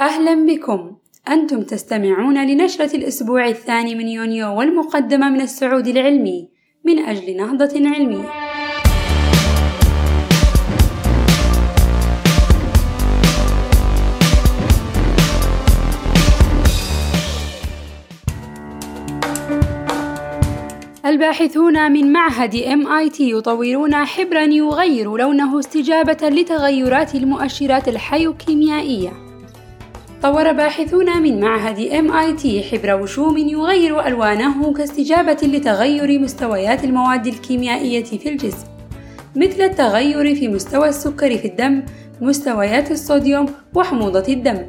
أهلا بكم أنتم تستمعون لنشرة الأسبوع الثاني من يونيو والمقدمة من السعود العلمي من أجل نهضة علمية الباحثون من معهد MIT يطورون حبرا يغير لونه استجابة لتغيرات المؤشرات الحيوكيميائية. طور باحثون من معهد MIT حبر وشوم يغير ألوانه كاستجابة لتغير مستويات المواد الكيميائية في الجسم، مثل التغير في مستوى السكر في الدم، مستويات الصوديوم، وحموضة الدم.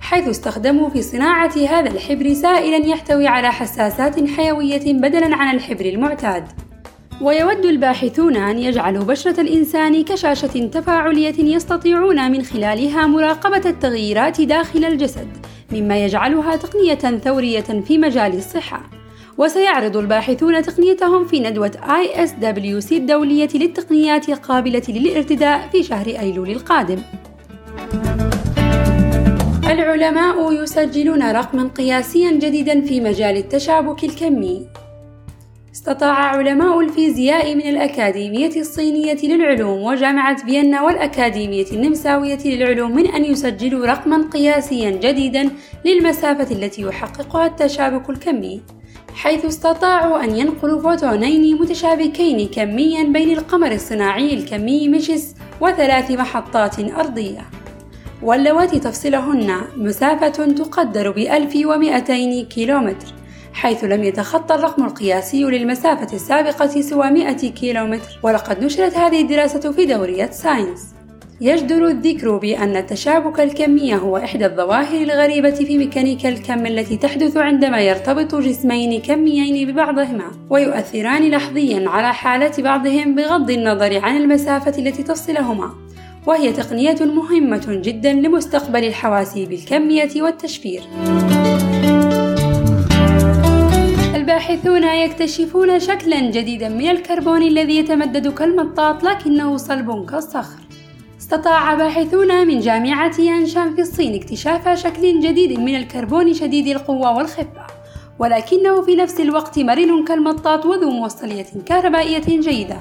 حيث استخدموا في صناعة هذا الحبر سائلا يحتوي على حساسات حيوية بدلا عن الحبر المعتاد. ويود الباحثون أن يجعلوا بشرة الإنسان كشاشة تفاعلية يستطيعون من خلالها مراقبة التغييرات داخل الجسد، مما يجعلها تقنية ثورية في مجال الصحة. وسيعرض الباحثون تقنيتهم في ندوة ISWC الدولية للتقنيات القابلة للارتداء في شهر أيلول القادم. العلماء يسجلون رقما قياسيا جديدا في مجال التشابك الكمي استطاع علماء الفيزياء من الأكاديمية الصينية للعلوم وجامعة فيينا والأكاديمية النمساوية للعلوم من أن يسجلوا رقما قياسيا جديدا للمسافة التي يحققها التشابك الكمي حيث استطاعوا أن ينقلوا فوتونين متشابكين كميا بين القمر الصناعي الكمي ميسيوس وثلاث محطات أرضية. واللواتي تفصلهن مسافة تقدر بألف ومئتين كيلومتر. حيث لم يتخطى الرقم القياسي للمسافة السابقة سوى 100 كيلومتر. ولقد نشرت هذه الدراسة في دورية ساينس. يجدر الذكر بأن التشابك الكمي هو إحدى الظواهر الغريبة في ميكانيكا الكم التي تحدث عندما يرتبط جسمين كميين ببعضهما ويؤثران لحظيا على حالة بعضهم بغض النظر عن المسافة التي تفصلهما وهي تقنية مهمة جدا لمستقبل الحواسيب الكمية والتشفير. الباحثون يكتشفون شكلا جديدا من الكربون الذي يتمدد كالمطاط لكنه صلب كالصخر. استطاع باحثون من جامعة يانشان في الصين اكتشاف شكل جديد من الكربون شديد القوة والخفة، ولكنه في نفس الوقت مرن كالمطاط وذو موصلية كهربائية جيدة.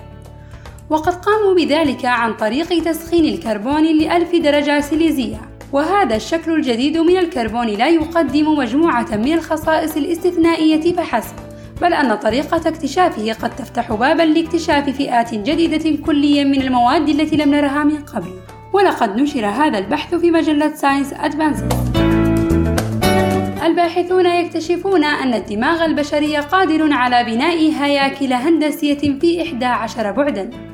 وقد قاموا بذلك عن طريق تسخين الكربون لألف درجة سيليزية وهذا الشكل الجديد من الكربون لا يقدم مجموعة من الخصائص الاستثنائية فحسب بل أن طريقة اكتشافه قد تفتح بابا لاكتشاف فئات جديدة كليا من المواد التي لم نرها من قبل. ولقد نشر هذا البحث في مجلة ساينس أدفانسز الباحثون يكتشفون أن الدماغ البشري قادر على بناء هياكل هندسية في 11 بعدًا.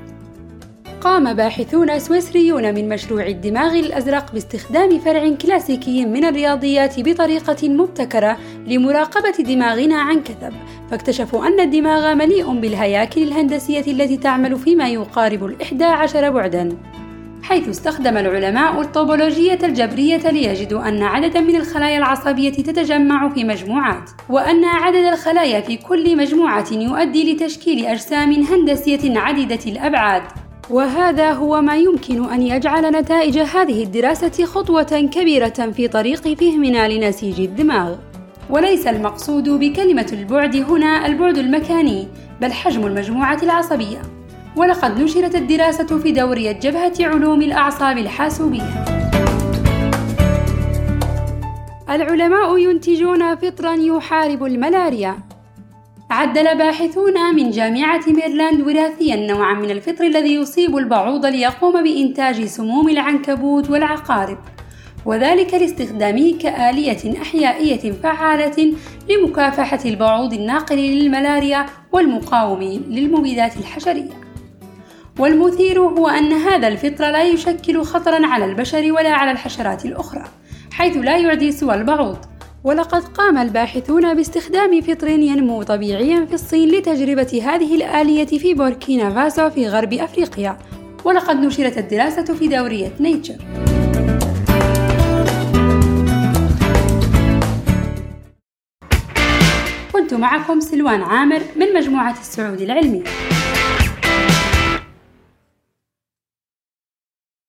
قام باحثون سويسريون من مشروع الدماغ الأزرق باستخدام فرع كلاسيكي من الرياضيات بطريقة مبتكرة لمراقبة دماغنا عن كثب، فاكتشفوا أن الدماغ مليء بالهياكل الهندسية التي تعمل فيما يقارب الإحدى عشر بعدًا. حيث استخدم العلماء الطوبولوجية الجبرية ليجدوا أن عددا من الخلايا العصبية تتجمع في مجموعات، وأن عدد الخلايا في كل مجموعة يؤدي لتشكيل أجسام هندسية عديدة الأبعاد، وهذا هو ما يمكن أن يجعل نتائج هذه الدراسة خطوة كبيرة في طريق فهمنا لنسيج الدماغ. وليس المقصود بكلمة البعد هنا البعد المكاني، بل حجم المجموعة العصبية. ولقد نشرت الدراسة في دورية جبهة علوم الأعصاب الحاسوبية. العلماء ينتجون فطرا يحارب الملاريا عدل باحثون من جامعة ميرلاند وراثيا نوعا من الفطر الذي يصيب البعوض ليقوم بإنتاج سموم العنكبوت والعقارب وذلك لاستخدامه كآلية أحيائية فعالة لمكافحة البعوض الناقل للملاريا والمقاوم للمبيدات الحشرية. والمثير هو أن هذا الفطر لا يشكل خطرًا على البشر ولا على الحشرات الأخرى، حيث لا يعدي سوى البعوض، ولقد قام الباحثون باستخدام فطر ينمو طبيعيا في الصين لتجربة هذه الآلية في بوركينا فاسو في غرب أفريقيا. ولقد نشرت الدراسة في دورية نيتشر كنت معكم سلوان عامر من مجموعة السعود العلمي